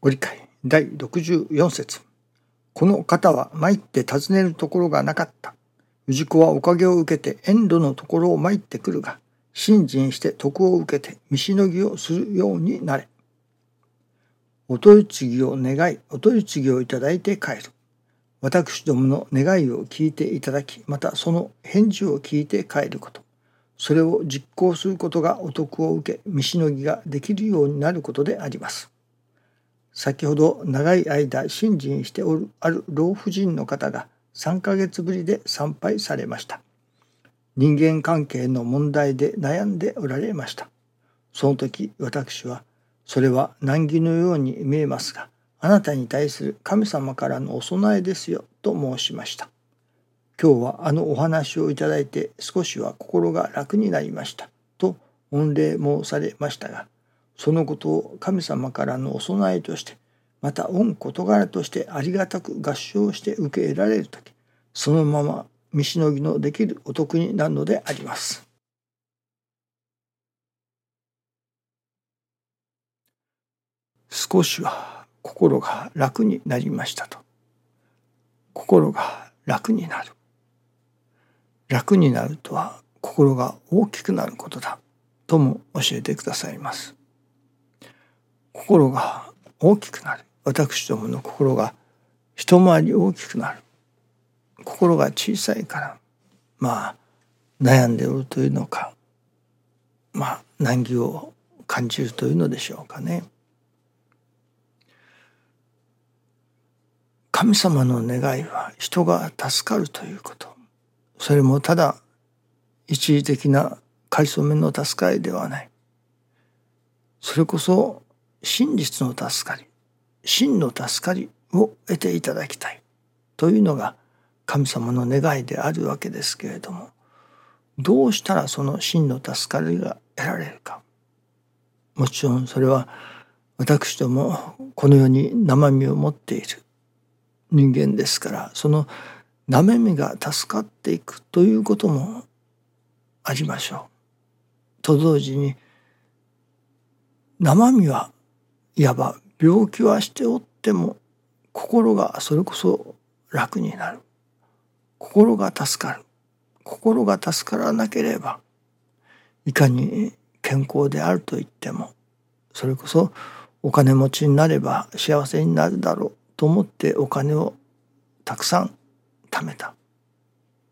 ご理解第64節この方は参って尋ねるところがなかった。氏子はおかげを受けて遠路のところを参ってくるが、信心して徳を受けて見しのぎをするようになれ。お取り次ぎを願い、お取り次ぎをいただいて帰る。私どもの願いを聞いていただき、またその返事を聞いて帰ること。それを実行することがお得を受け、見しのぎができるようになることであります。先ほど長い間信心しておるある老婦人の方が3ヶ月ぶりで参拝されました。人間関係の問題で悩んでおられました。その時私は、それは難儀のように見えますが、あなたに対する神様からのお供えですよと申しました。今日はあのお話をいただいて少しは心が楽になりましたと御礼申されましたが、そのことを神様からのお供えとして、また御事柄としてありがたく合唱して受け入れられる時、そのまま見しのぎのできるお得になるのであります。少しは心が楽になりましたと。心が楽になる。楽になるとは心が大きくなることだとも教えてくださいます。心が大きくなる。私どもの心が一回り大きくなる。心が小さいからまあ悩んでおるというのかまあ難儀を感じるというのでしょうかね。神様の願いは人が助かるということそれもただ一時的なかりそめの助かりではないそれこそ真実の助かり真の助かりを得ていただきたいというのが神様の願いであるわけですけれどもどうしたらその真の助かりが得られるかもちろんそれは私どもこの世に生身を持っている人間ですからその生身が助かっていくということもありましょう。と同時に生身はいわば病気はしておっても心がそれこそ楽になる。心が助かる。心が助からなければいかに健康であると言ってもそれこそお金持ちになれば幸せになるだろうと思ってお金をたくさん貯めた。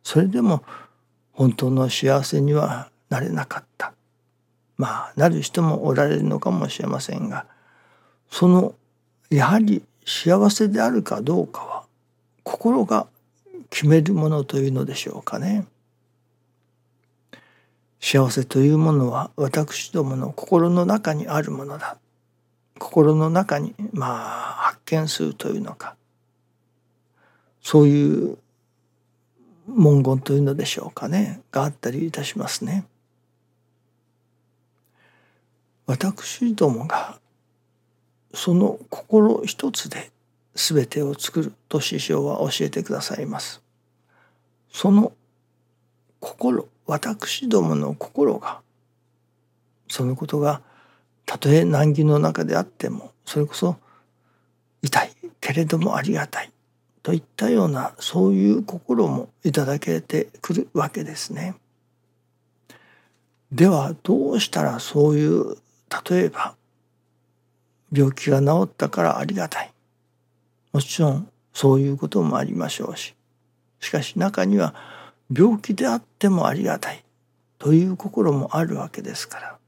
それでも本当の幸せにはなれなかった。まあなる人もおられるのかもしれませんがそのやはり幸せであるかどうかは心が決めるものというのでしょうかね。幸せというものは私どもの心の中にあるものだ。心の中にまあ発見するというのかそういう文言というのでしょうかねがあったりいたしますね。私どもがその心一つで全てを作ると師匠は教えてくださいます。その心私どもの心がそのことがたとえ難儀の中であってもそれこそ痛いけれどもありがたいといったようなそういう心もいただけてくるわけですね。ではどうしたらそういう例えば病気が治ったからありがたい。もちろんそういうこともありましょうし。しかし中には病気であってもありがたい。という心もあるわけですから。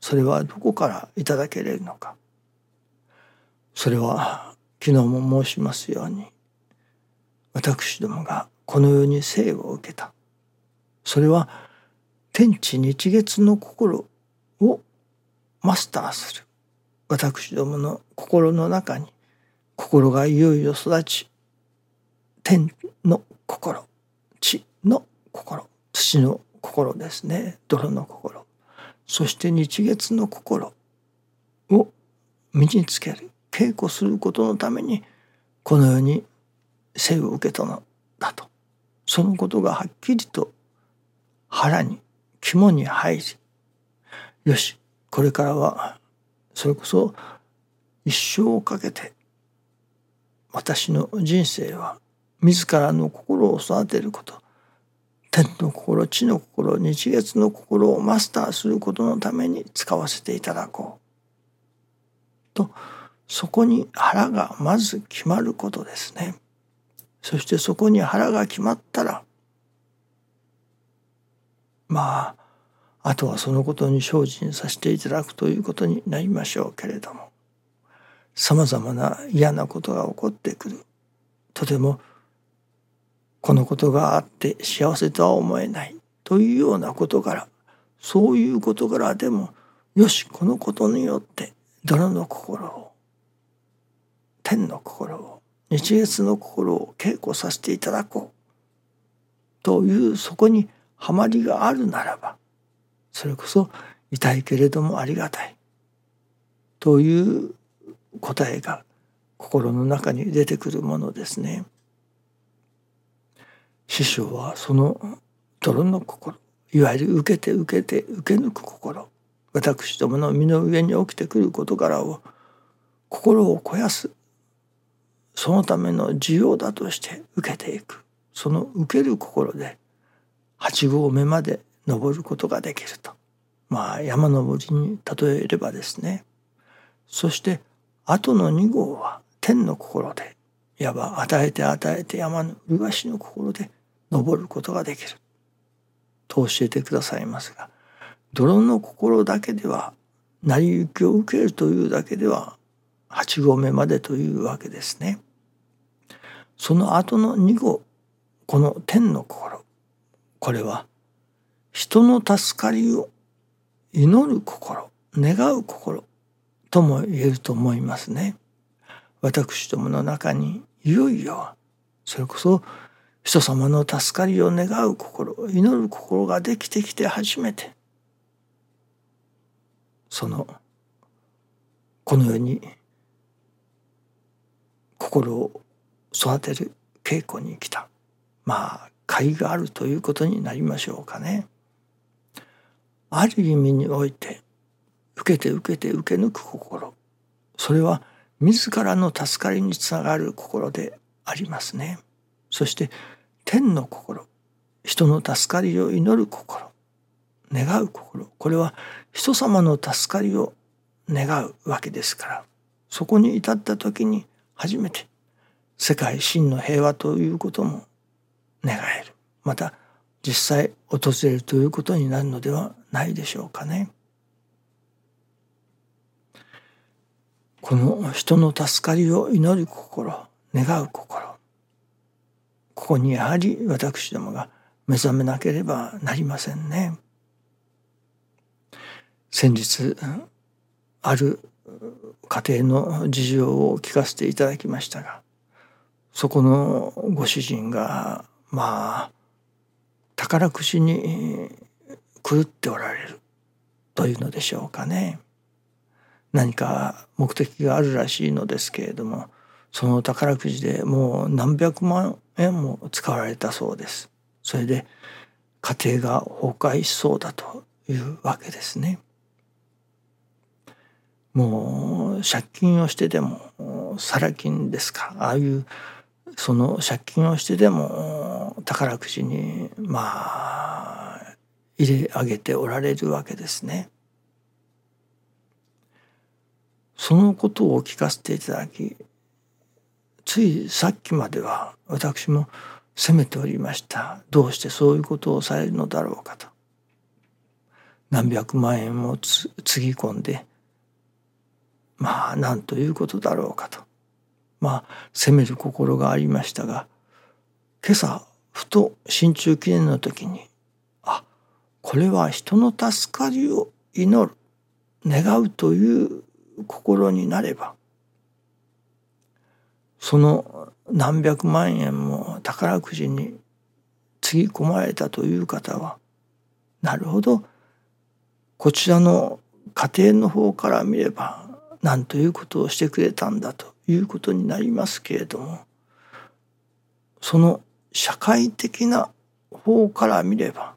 それはどこからいただけれるのか。それは昨日も申しますように私どもがこの世に生を受けた。それは天地日月の心をマスターする。私どもの心の中に心がいよいよ育ち天の心地の心土の心ですね。泥の心。そして日月の心を身につける稽古することのためにこの世に生を受けたのだと。そのことがはっきりと腹に肝に入りよしこれからはそれこそ一生をかけて私の人生は自らの心を育てること天の心地の心日月の心をマスターすることのために使わせていただこうとそこに腹がまず決まることですね。そしてそこに腹が決まったらまああとはそのことに精進させていただくということになりましょうけれども。さまざまな嫌なことが起こってくる。とてもこのことがあって幸せとは思えないというようなことからそういうことからでもよしこのことによって泥の心を天の心を日月の心を稽古させていただこう。というそこにはまりがあるならばそれこそ痛いけれどもありがたいという答えが心の中に出てくるものですね。師匠はその泥の心いわゆる受けて受けて受け抜く心私どもの身の上に起きてくる事柄を心を肥やすそのための需要だとして受けていくその受ける心で八合目まで登ることができると。まあ山登りに例えればですね。そして後の二号は天の心でいわば与えて与えて山の麗しの心で登ることができる。と教えてくださいますが泥の心だけでは成り行きを受けるというだけでは8合目までというわけですね。その後の2号この天の心。これは人の助かりを祈る心願う心とも言えると思いますね。私どもの中にいよいよそれこそ人様の助かりを願う心祈る心ができてきて初めてそのこの世に心を育てる稽古に来たまあ甲斐があるということになりましょうかね。ある意味において受けて受けて受け抜く心。それは自らの助かりにつながる心でありますね。そして天の心。人の助かりを祈る心。願う心。これは人様の助かりを願うわけですから。そこに至った時に初めて世界真の平和ということも願える。また実際訪れるということになるのではないでしょうかね。この人の助かりを祈る心願う心ここにやはり私どもが目覚めなければなりませんね。先日ある家庭の事情を聞かせていただきましたがそこのご主人がまあ宝くじに狂っておられるというのでしょうかね。何か目的があるらしいのですけれどもその宝くじでもう何百万円も使われたそうです。それで家庭が崩壊しそうだというわけですね。もう借金をしてでもサラ金ですかああいうその借金をしてでも宝くじにまあ入れ上げておられるわけですね。そのことを聞かせていただきついさっきまでは私も責めておりました。どうしてそういうことをされるのだろうかと。何百万円もつぎ込んでまあ何ということだろうかと。まあ責める心がありましたが今朝ふと新中記念の時にあこれは人の助かりを祈る願うという心になればその何百万円も宝くじにつぎ込まれたという方はなるほどこちらの家庭の方から見れば何ということをしてくれたんだと。いうことになりますけれどもその社会的な方から見れば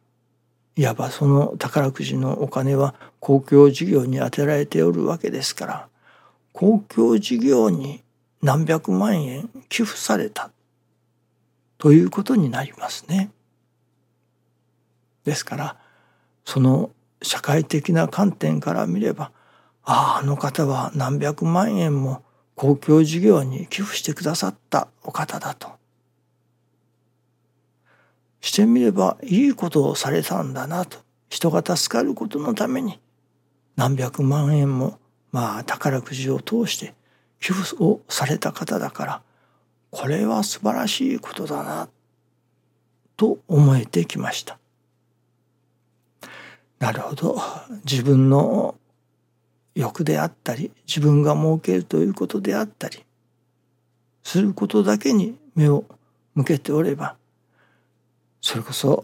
いわばその宝くじのお金は公共事業に充てられておるわけですから公共事業に何百万円寄付されたということになりますね。ですからその社会的な観点から見ればあああの方は何百万円も公共事業に寄付してくださったお方だと。してみればいいことをされたんだなと人が助かることのために何百万円もまあ宝くじを通して寄付をされた方だからこれは素晴らしいことだなと思えてきました。なるほど自分の欲であったり自分が設けるということであったりすることだけに目を向けておればそれこそ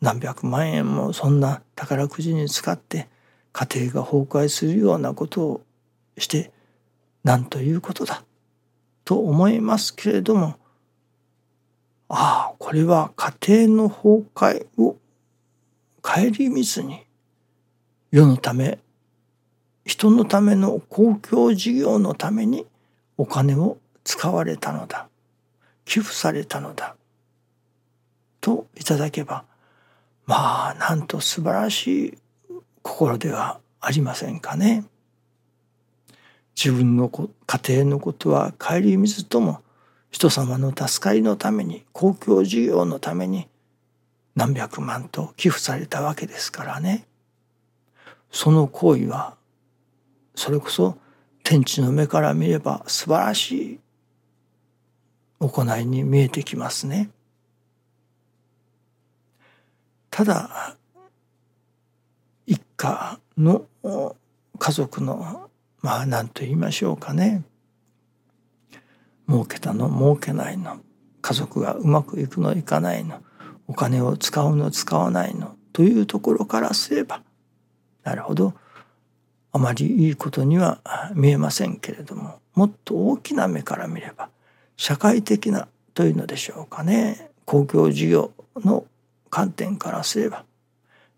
何百万円もそんな宝くじに使って家庭が崩壊するようなことをして何ということだと思いますけれどもああこれは家庭の崩壊を顧みずに世のため人のための公共事業のためにお金を使われたのだ。寄付されたのだ。といただけばまあなんと素晴らしい心ではありませんかね。自分の家庭のことは顧みずとも人様の助かりのために公共事業のために何百万と寄付されたわけですからね。その行為はそれこそ天地の目から見れば素晴らしい行いに見えてきますね。ただ一家の家族のまあ何と言いましょうかね。儲けたの儲けないの。家族がうまくいくのいかないの。お金を使うの使わないの。というところからすればなるほど。あまりいいことには見えませんけれどももっと大きな目から見れば社会的なというのでしょうかね。公共事業の観点からすれば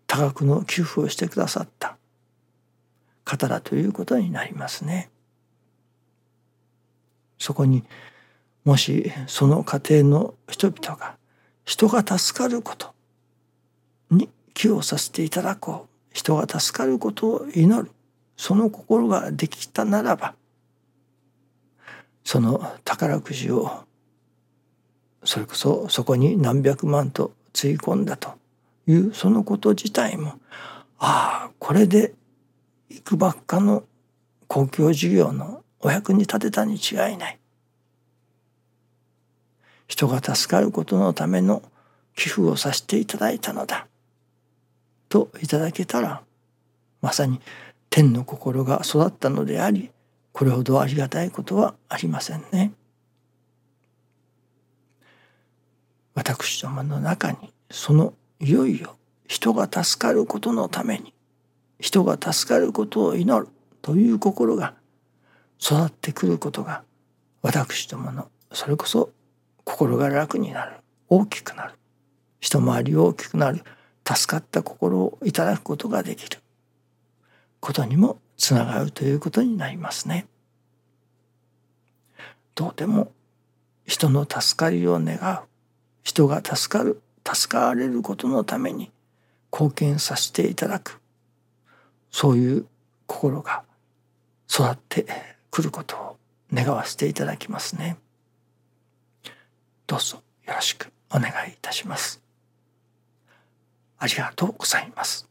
多額の寄付をしてくださった方だということになりますね。そこにもしその家庭の人々が人が助かることに寄与させていただこう。人が助かることを祈る。その心ができたならばその宝くじをそれこそそこに何百万とつぎ込んだというそのこと自体もああこれでいくばっかの公共事業のお役に立てたに違いない。人が助かることのための寄付をさせていただいたのだ。といただけたらまさに天の心が育ったのでありこれほどありがたいことはありませんね。私どもの中にそのいよいよ人が助かることのために人が助かることを祈るという心が育ってくることが私どものそれこそ心が楽になる大きくなる一回り大きくなる助かった心をいただくことができることにもつながるということになりますね。どうでも人の助かりを願う人が助かる助かれることのために貢献させていただくそういう心が育ってくることを願わせていただきますね。どうぞよろしくお願いいたします。ありがとうございます。